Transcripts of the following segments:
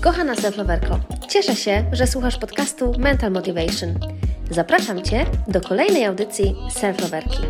Kochana self-loverko, cieszę się, że słuchasz podcastu Mental Motivation. Zapraszam Cię do kolejnej audycji self-loverki.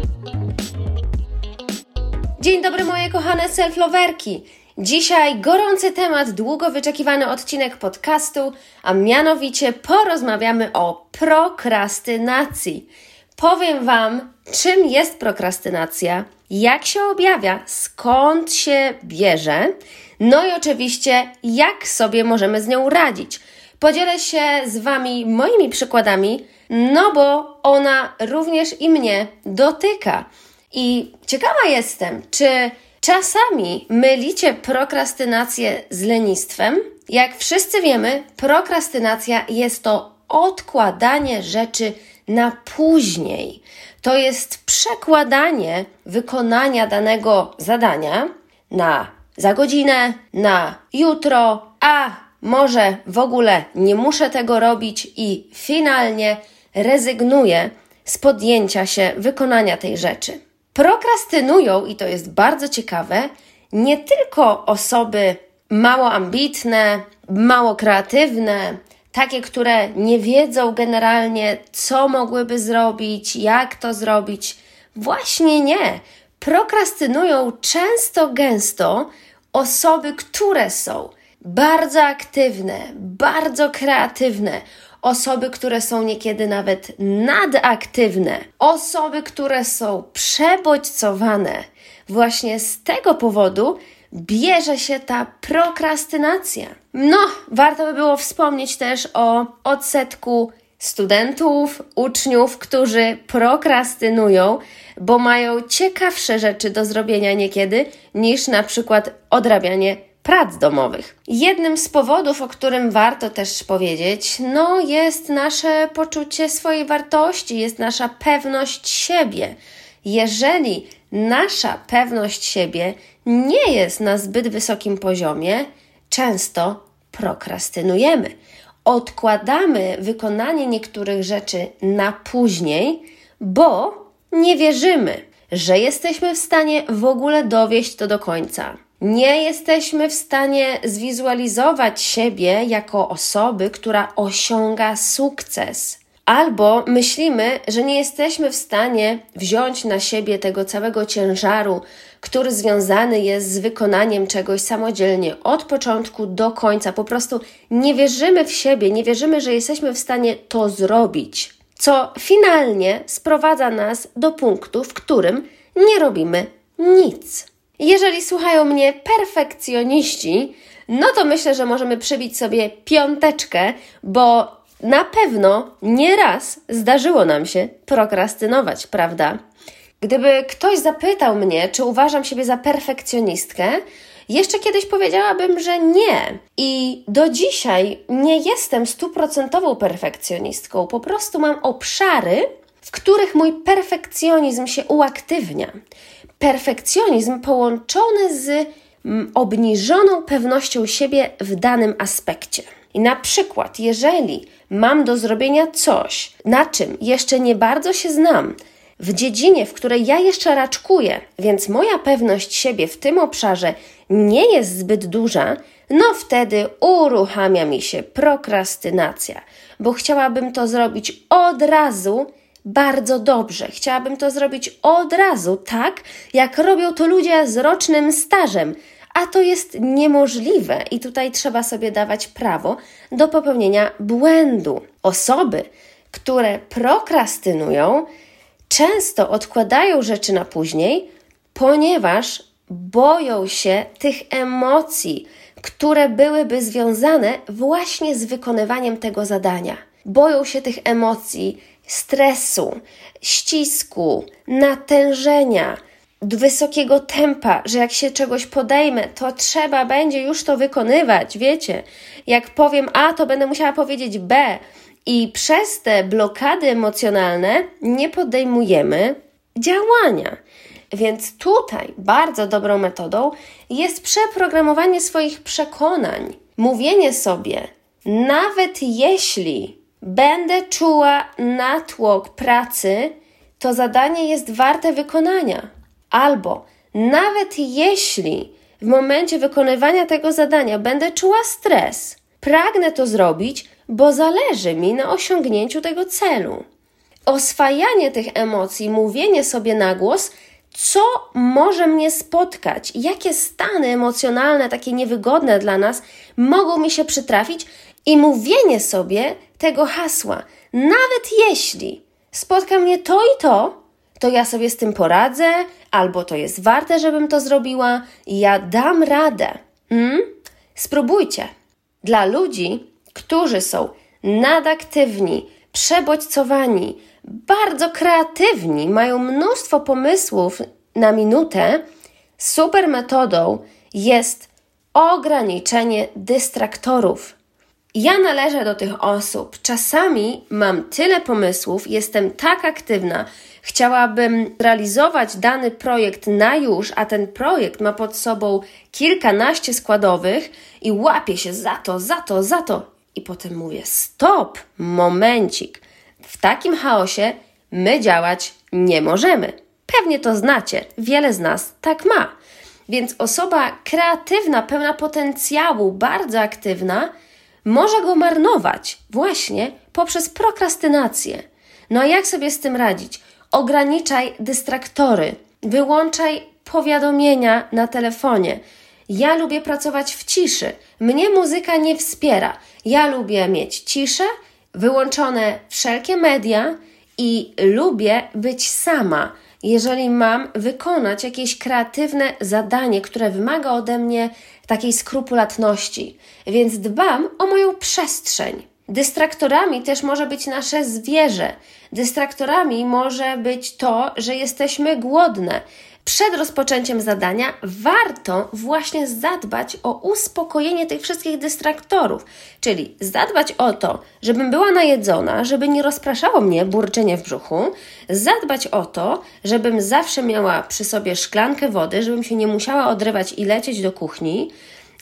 Dzień dobry moje kochane self-loverki. Dzisiaj gorący temat, długo wyczekiwany odcinek podcastu, a mianowicie porozmawiamy o prokrastynacji. Powiem Wam, czym jest prokrastynacja, jak się objawia, skąd się bierze, no i oczywiście, jak sobie możemy z nią radzić. Podzielę się z Wami moimi przykładami, no bo ona również i mnie dotyka. I ciekawa jestem, czy czasami mylicie prokrastynację z lenistwem? Jak wszyscy wiemy, prokrastynacja jest to odkładanie rzeczy na później. To jest przekładanie wykonania danego zadania na za godzinę, na jutro, a może w ogóle nie muszę tego robić i finalnie rezygnuję z podjęcia się wykonania tej rzeczy. Prokrastynują, i to jest bardzo ciekawe, nie tylko osoby mało ambitne, mało kreatywne, takie, które nie wiedzą generalnie, co mogłyby zrobić, jak to zrobić. Właśnie nie. Prokrastynują często, gęsto osoby, które są bardzo aktywne, bardzo kreatywne, osoby, które są niekiedy nawet nadaktywne, osoby, które są przebodźcowane. Właśnie z tego powodu bierze się ta prokrastynacja. No, warto by było wspomnieć też o odsetku studentów, uczniów, którzy prokrastynują, bo mają ciekawsze rzeczy do zrobienia niekiedy niż na przykład odrabianie prac domowych. Jednym z powodów, o którym warto też powiedzieć, no jest nasze poczucie swojej wartości, jest nasza pewność siebie. Jeżeli nasza pewność siebie nie jest na zbyt wysokim poziomie, często prokrastynujemy. Odkładamy wykonanie niektórych rzeczy na później, bo nie wierzymy, że jesteśmy w stanie w ogóle dowieść to do końca. Nie jesteśmy w stanie zwizualizować siebie jako osoby, która osiąga sukces. Albo myślimy, że nie jesteśmy w stanie wziąć na siebie tego całego ciężaru, który związany jest z wykonaniem czegoś samodzielnie od początku do końca. Po prostu nie wierzymy w siebie, nie wierzymy, że jesteśmy w stanie to zrobić. Co finalnie sprowadza nas do punktu, w którym nie robimy nic. Jeżeli słuchają mnie perfekcjoniści, no to myślę, że możemy przybić sobie piąteczkę, bo na pewno nieraz zdarzyło nam się prokrastynować, prawda? Gdyby ktoś zapytał mnie, czy uważam siebie za perfekcjonistkę, jeszcze kiedyś powiedziałabym, że nie. I do dzisiaj nie jestem stuprocentową perfekcjonistką. Po prostu mam obszary, w których mój perfekcjonizm się uaktywnia. Perfekcjonizm połączony z mm, obniżoną pewnością siebie w danym aspekcie. I na przykład, jeżeli mam do zrobienia coś, na czym jeszcze nie bardzo się znam, w dziedzinie, w której ja jeszcze raczkuję, więc moja pewność siebie w tym obszarze nie jest zbyt duża, no wtedy uruchamia mi się prokrastynacja, bo chciałabym to zrobić od razu bardzo dobrze. Chciałabym to zrobić od razu, tak jak robią to ludzie z rocznym stażem, a to jest niemożliwe i tutaj trzeba sobie dawać prawo do popełnienia błędu. Osoby, które prokrastynują, często odkładają rzeczy na później, ponieważ boją się tych emocji, które byłyby związane właśnie z wykonywaniem tego zadania. Boją się tych emocji stresu, ścisku, natężenia, wysokiego tempa, że jak się czegoś podejmę, to trzeba będzie już to wykonywać. Wiecie, jak powiem A, to będę musiała powiedzieć B. I przez te blokady emocjonalne nie podejmujemy działania. Więc tutaj bardzo dobrą metodą jest przeprogramowanie swoich przekonań. Mówienie sobie, nawet jeśli będę czuła natłok pracy, to zadanie jest warte wykonania. Albo nawet jeśli w momencie wykonywania tego zadania będę czuła stres, Pragnę to zrobić, bo zależy mi na osiągnięciu tego celu. Oswajanie tych emocji, mówienie sobie na głos, co może mnie spotkać, jakie stany emocjonalne, takie niewygodne dla nas, mogą mi się przytrafić, i mówienie sobie tego hasła, nawet jeśli spotka mnie to i to, to ja sobie z tym poradzę, albo to jest warte, żebym to zrobiła, ja dam radę. Hmm? Spróbujcie. Dla ludzi, którzy są nadaktywni, przebodźcowani, bardzo kreatywni, mają mnóstwo pomysłów na minutę, super metodą jest ograniczenie dystraktorów. Ja należę do tych osób. Czasami mam tyle pomysłów, jestem tak aktywna, chciałabym realizować dany projekt na już, a ten projekt ma pod sobą kilkanaście składowych i łapię się za to, za to, za to. I potem mówię: stop, momencik. W takim chaosie my działać nie możemy. Pewnie to znacie, wiele z nas tak ma. Więc osoba kreatywna, pełna potencjału, bardzo aktywna, może go marnować właśnie poprzez prokrastynację. No a jak sobie z tym radzić? Ograniczaj dystraktory, wyłączaj powiadomienia na telefonie. Ja lubię pracować w ciszy. Mnie muzyka nie wspiera. Ja lubię mieć ciszę, wyłączone wszelkie media i lubię być sama jeżeli mam wykonać jakieś kreatywne zadanie, które wymaga ode mnie takiej skrupulatności. Więc dbam o moją przestrzeń. Dystraktorami też może być nasze zwierzę. Dystraktorami może być to, że jesteśmy głodne, przed rozpoczęciem zadania warto właśnie zadbać o uspokojenie tych wszystkich dystraktorów, czyli zadbać o to, żebym była najedzona, żeby nie rozpraszało mnie burczenie w brzuchu, zadbać o to, żebym zawsze miała przy sobie szklankę wody, żebym się nie musiała odrywać i lecieć do kuchni,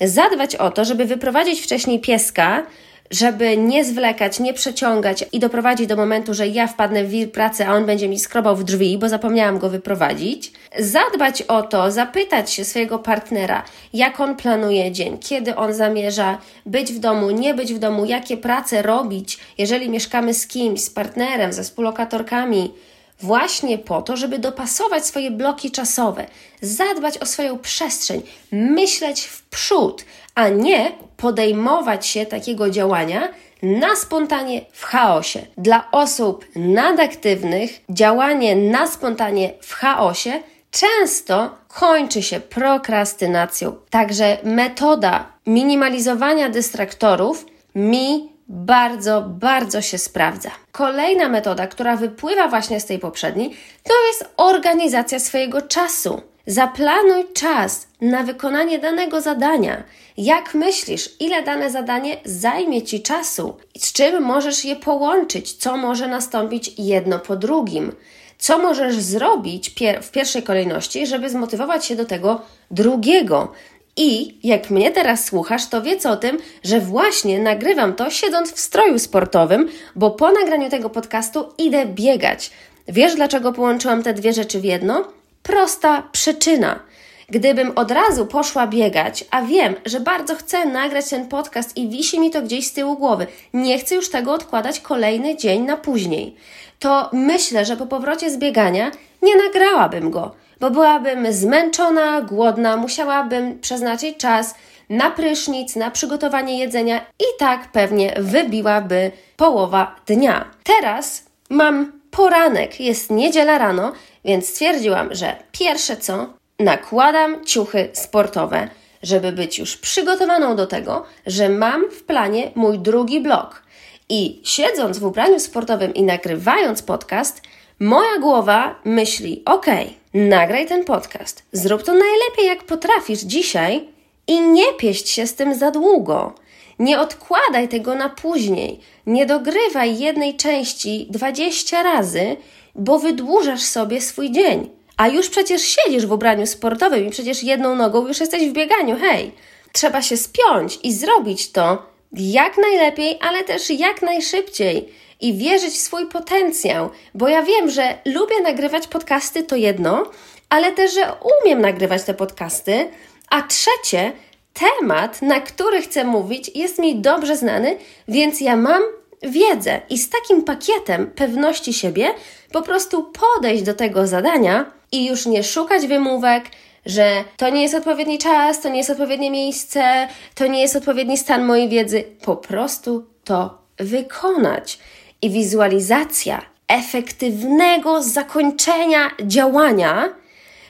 zadbać o to, żeby wyprowadzić wcześniej pieska, żeby nie zwlekać, nie przeciągać i doprowadzić do momentu, że ja wpadnę w wir pracy, a on będzie mi skrobał w drzwi, bo zapomniałam go wyprowadzić. Zadbać o to, zapytać się swojego partnera, jak on planuje dzień, kiedy on zamierza być w domu, nie być w domu, jakie prace robić, jeżeli mieszkamy z kimś, z partnerem, ze współlokatorkami, właśnie po to, żeby dopasować swoje bloki czasowe, zadbać o swoją przestrzeń, myśleć w przód, a nie podejmować się takiego działania na spontanie w chaosie. Dla osób nadaktywnych działanie na spontanie w chaosie często kończy się prokrastynacją. Także metoda minimalizowania dystraktorów mi bardzo, bardzo się sprawdza. Kolejna metoda, która wypływa właśnie z tej poprzedniej, to jest organizacja swojego czasu. Zaplanuj czas na wykonanie danego zadania. Jak myślisz, ile dane zadanie zajmie Ci czasu? Z czym możesz je połączyć? Co może nastąpić jedno po drugim? Co możesz zrobić pier w pierwszej kolejności, żeby zmotywować się do tego drugiego? I jak mnie teraz słuchasz, to wiedz o tym, że właśnie nagrywam to siedząc w stroju sportowym, bo po nagraniu tego podcastu idę biegać. Wiesz, dlaczego połączyłam te dwie rzeczy w jedno? Prosta przyczyna. Gdybym od razu poszła biegać, a wiem, że bardzo chcę nagrać ten podcast i wisi mi to gdzieś z tyłu głowy, nie chcę już tego odkładać kolejny dzień na później, to myślę, że po powrocie z biegania nie nagrałabym go bo byłabym zmęczona, głodna, musiałabym przeznaczyć czas na prysznic, na przygotowanie jedzenia i tak pewnie wybiłaby połowa dnia. Teraz mam poranek, jest niedziela rano, więc stwierdziłam, że pierwsze co, nakładam ciuchy sportowe, żeby być już przygotowaną do tego, że mam w planie mój drugi blok. I siedząc w ubraniu sportowym i nagrywając podcast, moja głowa myśli: OK, nagraj ten podcast, zrób to najlepiej jak potrafisz dzisiaj i nie pieść się z tym za długo. Nie odkładaj tego na później. Nie dogrywaj jednej części 20 razy, bo wydłużasz sobie swój dzień. A już przecież siedzisz w ubraniu sportowym i przecież jedną nogą już jesteś w bieganiu. Hej, trzeba się spiąć i zrobić to jak najlepiej, ale też jak najszybciej i wierzyć w swój potencjał, bo ja wiem, że lubię nagrywać podcasty to jedno, ale też, że umiem nagrywać te podcasty, a trzecie, temat, na który chcę mówić, jest mi dobrze znany, więc ja mam wiedzę i z takim pakietem pewności siebie po prostu podejść do tego zadania i już nie szukać wymówek, że to nie jest odpowiedni czas, to nie jest odpowiednie miejsce, to nie jest odpowiedni stan mojej wiedzy. Po prostu to wykonać. I wizualizacja efektywnego zakończenia działania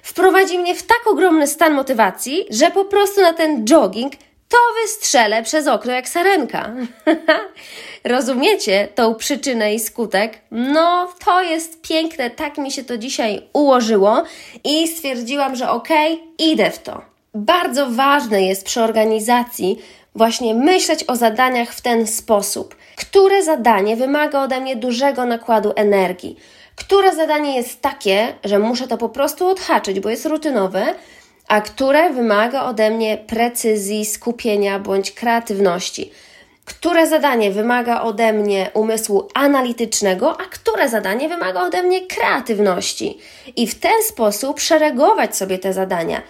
wprowadzi mnie w tak ogromny stan motywacji, że po prostu na ten jogging to wystrzelę przez okno jak sarenka. Rozumiecie tą przyczynę i skutek? No, to jest piękne, tak mi się to dzisiaj ułożyło i stwierdziłam, że okej, okay, idę w to. Bardzo ważne jest przy organizacji właśnie myśleć o zadaniach w ten sposób. Które zadanie wymaga ode mnie dużego nakładu energii? Które zadanie jest takie, że muszę to po prostu odhaczyć, bo jest rutynowe, a które wymaga ode mnie precyzji, skupienia bądź kreatywności? Które zadanie wymaga ode mnie umysłu analitycznego, a które zadanie wymaga ode mnie kreatywności? I w ten sposób szeregować sobie te zadania,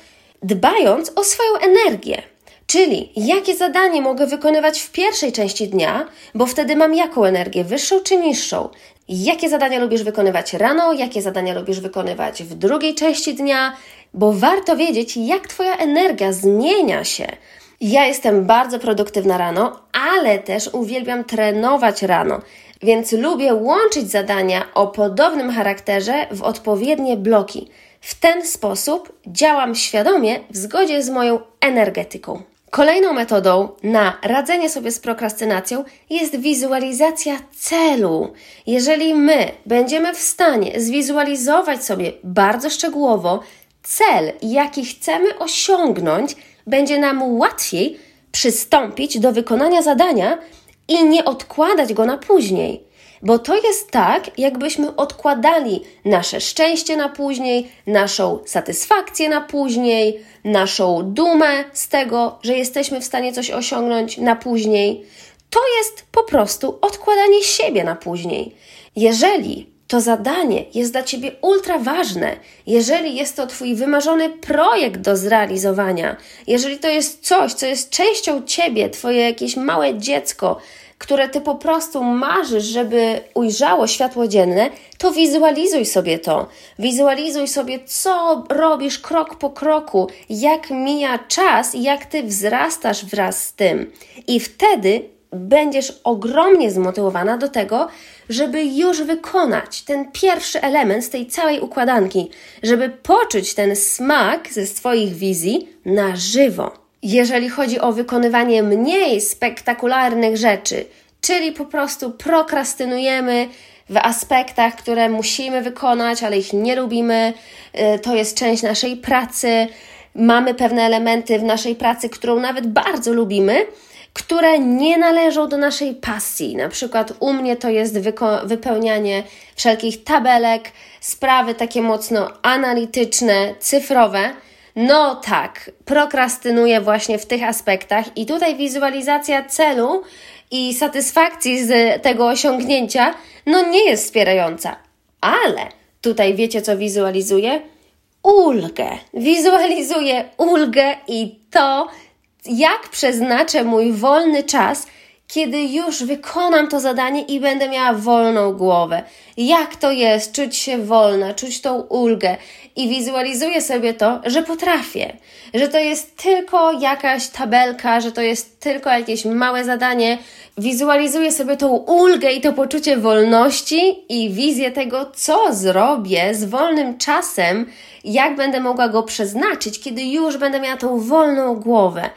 dbając o swoją energię. Czyli jakie zadanie mogę wykonywać w pierwszej części dnia, bo wtedy mam jaką energię, wyższą czy niższą? Jakie zadania lubisz wykonywać rano, jakie zadania lubisz wykonywać w drugiej części dnia, bo warto wiedzieć, jak Twoja energia zmienia się. Ja jestem bardzo produktywna rano, ale też uwielbiam trenować rano, więc lubię łączyć zadania o podobnym charakterze w odpowiednie bloki. W ten sposób działam świadomie w zgodzie z moją energetyką. Kolejną metodą na radzenie sobie z prokrastynacją jest wizualizacja celu. Jeżeli my będziemy w stanie zwizualizować sobie bardzo szczegółowo cel, jaki chcemy osiągnąć, będzie nam łatwiej przystąpić do wykonania zadania i nie odkładać go na później. Bo to jest tak, jakbyśmy odkładali nasze szczęście na później, naszą satysfakcję na później, naszą dumę z tego, że jesteśmy w stanie coś osiągnąć na później. To jest po prostu odkładanie siebie na później. Jeżeli to zadanie jest dla Ciebie ultra ważne, jeżeli jest to Twój wymarzony projekt do zrealizowania, jeżeli to jest coś, co jest częścią Ciebie, Twoje jakieś małe dziecko, które Ty po prostu marzysz, żeby ujrzało światło dzienne, to wizualizuj sobie to. Wizualizuj sobie, co robisz krok po kroku, jak mija czas, jak Ty wzrastasz wraz z tym. I wtedy będziesz ogromnie zmotywowana do tego, żeby już wykonać ten pierwszy element z tej całej układanki, żeby poczuć ten smak ze swoich wizji na żywo. Jeżeli chodzi o wykonywanie mniej spektakularnych rzeczy, czyli po prostu prokrastynujemy w aspektach, które musimy wykonać, ale ich nie lubimy, y, to jest część naszej pracy, mamy pewne elementy w naszej pracy, którą nawet bardzo lubimy, które nie należą do naszej pasji. Na przykład u mnie to jest wypełnianie wszelkich tabelek, sprawy takie mocno analityczne, cyfrowe. No tak, prokrastynuję właśnie w tych aspektach i tutaj wizualizacja celu i satysfakcji z tego osiągnięcia no nie jest wspierająca. Ale tutaj wiecie co wizualizuję? Ulgę. Wizualizuję ulgę i to jak przeznaczę mój wolny czas, kiedy już wykonam to zadanie i będę miała wolną głowę. Jak to jest czuć się wolna, czuć tą ulgę i wizualizuję sobie to, że potrafię, że to jest tylko jakaś tabelka, że to jest tylko jakieś małe zadanie. Wizualizuję sobie tą ulgę i to poczucie wolności i wizję tego, co zrobię z wolnym czasem, jak będę mogła go przeznaczyć, kiedy już będę miała tą wolną głowę.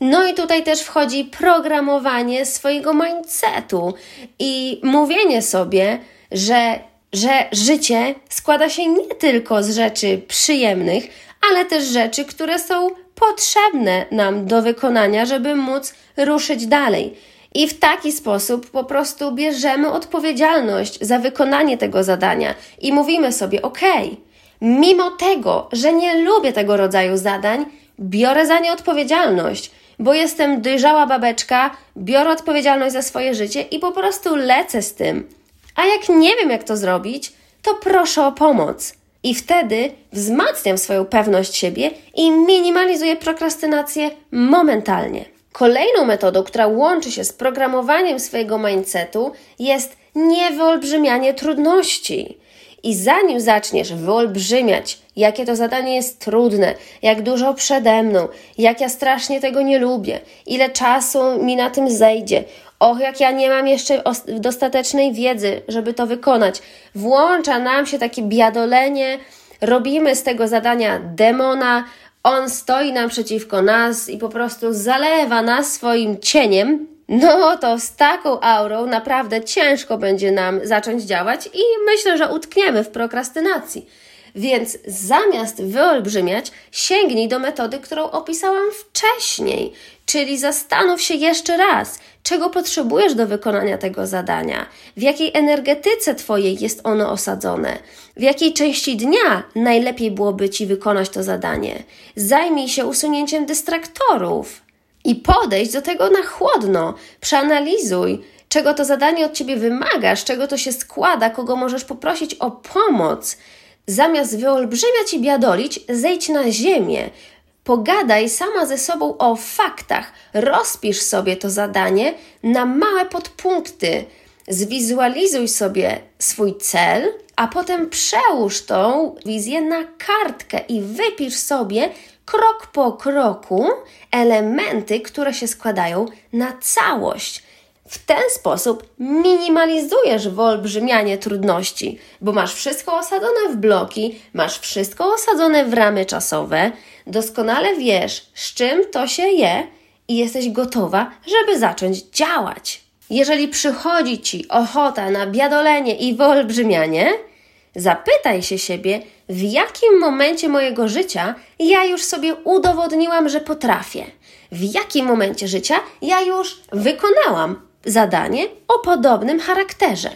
No i tutaj też wchodzi programowanie swojego mindsetu i mówienie sobie, że, że życie składa się nie tylko z rzeczy przyjemnych, ale też rzeczy, które są potrzebne nam do wykonania, żeby móc ruszyć dalej. I w taki sposób po prostu bierzemy odpowiedzialność za wykonanie tego zadania i mówimy sobie: OK, mimo tego, że nie lubię tego rodzaju zadań, biorę za nie odpowiedzialność bo jestem dojrzała babeczka, biorę odpowiedzialność za swoje życie i po prostu lecę z tym. A jak nie wiem, jak to zrobić, to proszę o pomoc. I wtedy wzmacniam swoją pewność siebie i minimalizuję prokrastynację momentalnie. Kolejną metodą, która łączy się z programowaniem swojego mindsetu, jest niewyolbrzymianie trudności. I zanim zaczniesz wyolbrzymiać, jakie to zadanie jest trudne, jak dużo przede mną, jak ja strasznie tego nie lubię, ile czasu mi na tym zejdzie, och, jak ja nie mam jeszcze dostatecznej wiedzy, żeby to wykonać, włącza nam się takie biadolenie, robimy z tego zadania demona, on stoi nam przeciwko nas i po prostu zalewa nas swoim cieniem, no to z taką aurą naprawdę ciężko będzie nam zacząć działać i myślę, że utkniemy w prokrastynacji. Więc zamiast wyolbrzymiać, sięgnij do metody, którą opisałam wcześniej, czyli zastanów się jeszcze raz, czego potrzebujesz do wykonania tego zadania, w jakiej energetyce Twojej jest ono osadzone, w jakiej części dnia najlepiej byłoby Ci wykonać to zadanie. Zajmij się usunięciem dystraktorów i podejść do tego na chłodno. Przeanalizuj, czego to zadanie od ciebie wymaga, z czego to się składa, kogo możesz poprosić o pomoc. Zamiast wyolbrzymiać i biadolić, zejdź na ziemię. Pogadaj sama ze sobą o faktach. Rozpisz sobie to zadanie na małe podpunkty. Zwizualizuj sobie swój cel, a potem przełóż tą wizję na kartkę i wypisz sobie krok po kroku elementy, które się składają na całość. W ten sposób minimalizujesz wyolbrzymianie trudności, bo masz wszystko osadzone w bloki, masz wszystko osadzone w ramy czasowe, doskonale wiesz, z czym to się je i jesteś gotowa, żeby zacząć działać. Jeżeli przychodzi ci ochota na biadolenie i wyolbrzymianie, Zapytaj się siebie, w jakim momencie mojego życia ja już sobie udowodniłam, że potrafię. W jakim momencie życia ja już wykonałam zadanie o podobnym charakterze.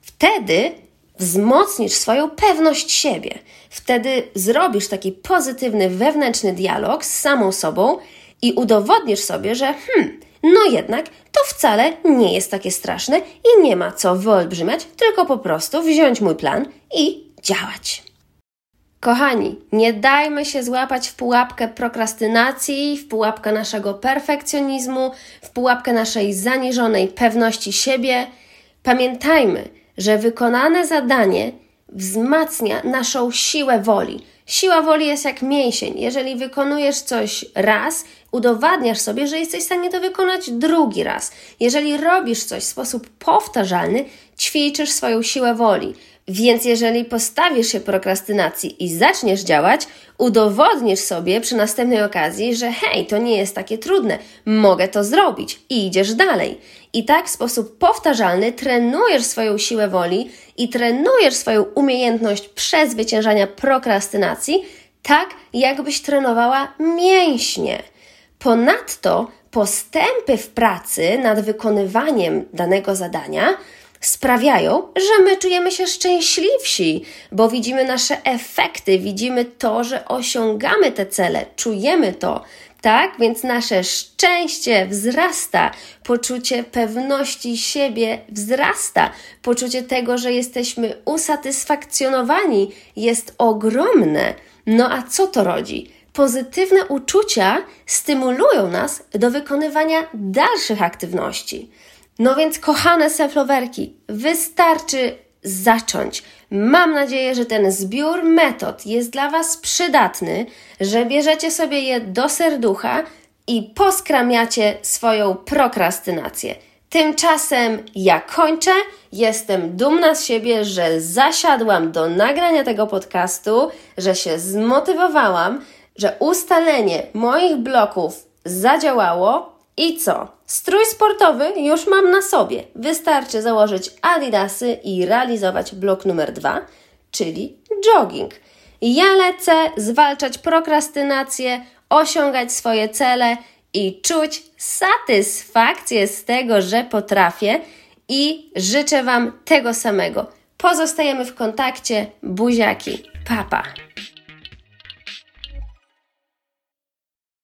Wtedy wzmocnisz swoją pewność siebie. Wtedy zrobisz taki pozytywny wewnętrzny dialog z samą sobą i udowodnisz sobie, że hmm, no jednak to wcale nie jest takie straszne i nie ma co wyolbrzymiać, tylko po prostu wziąć mój plan i działać. Kochani, nie dajmy się złapać w pułapkę prokrastynacji, w pułapkę naszego perfekcjonizmu, w pułapkę naszej zaniżonej pewności siebie. Pamiętajmy, że wykonane zadanie wzmacnia naszą siłę woli. Siła woli jest jak mięsień. Jeżeli wykonujesz coś raz, udowadniasz sobie, że jesteś w stanie to wykonać drugi raz. Jeżeli robisz coś w sposób powtarzalny, ćwiczysz swoją siłę woli. Więc jeżeli postawisz się prokrastynacji i zaczniesz działać, udowodnisz sobie przy następnej okazji, że hej, to nie jest takie trudne, mogę to zrobić i idziesz dalej. I tak w sposób powtarzalny trenujesz swoją siłę woli i trenujesz swoją umiejętność przezwyciężania prokrastynacji, tak jakbyś trenowała mięśnie. Ponadto postępy w pracy nad wykonywaniem danego zadania sprawiają, że my czujemy się szczęśliwsi, bo widzimy nasze efekty, widzimy to, że osiągamy te cele, czujemy to. Tak, więc nasze szczęście wzrasta, poczucie pewności siebie wzrasta, poczucie tego, że jesteśmy usatysfakcjonowani jest ogromne. No a co to rodzi? Pozytywne uczucia stymulują nas do wykonywania dalszych aktywności. No więc, kochane selflowerki, wystarczy zacząć. Mam nadzieję, że ten zbiór metod jest dla Was przydatny, że bierzecie sobie je do serducha i poskramiacie swoją prokrastynację. Tymczasem ja kończę. Jestem dumna z siebie, że zasiadłam do nagrania tego podcastu, że się zmotywowałam, że ustalenie moich bloków zadziałało i co? Strój sportowy już mam na sobie. Wystarczy założyć adidasy i realizować blok numer dwa, czyli jogging. Ja lecę zwalczać prokrastynację, osiągać swoje cele i czuć satysfakcję z tego, że potrafię i życzę Wam tego samego. Pozostajemy w kontakcie. Buziaki. Papa.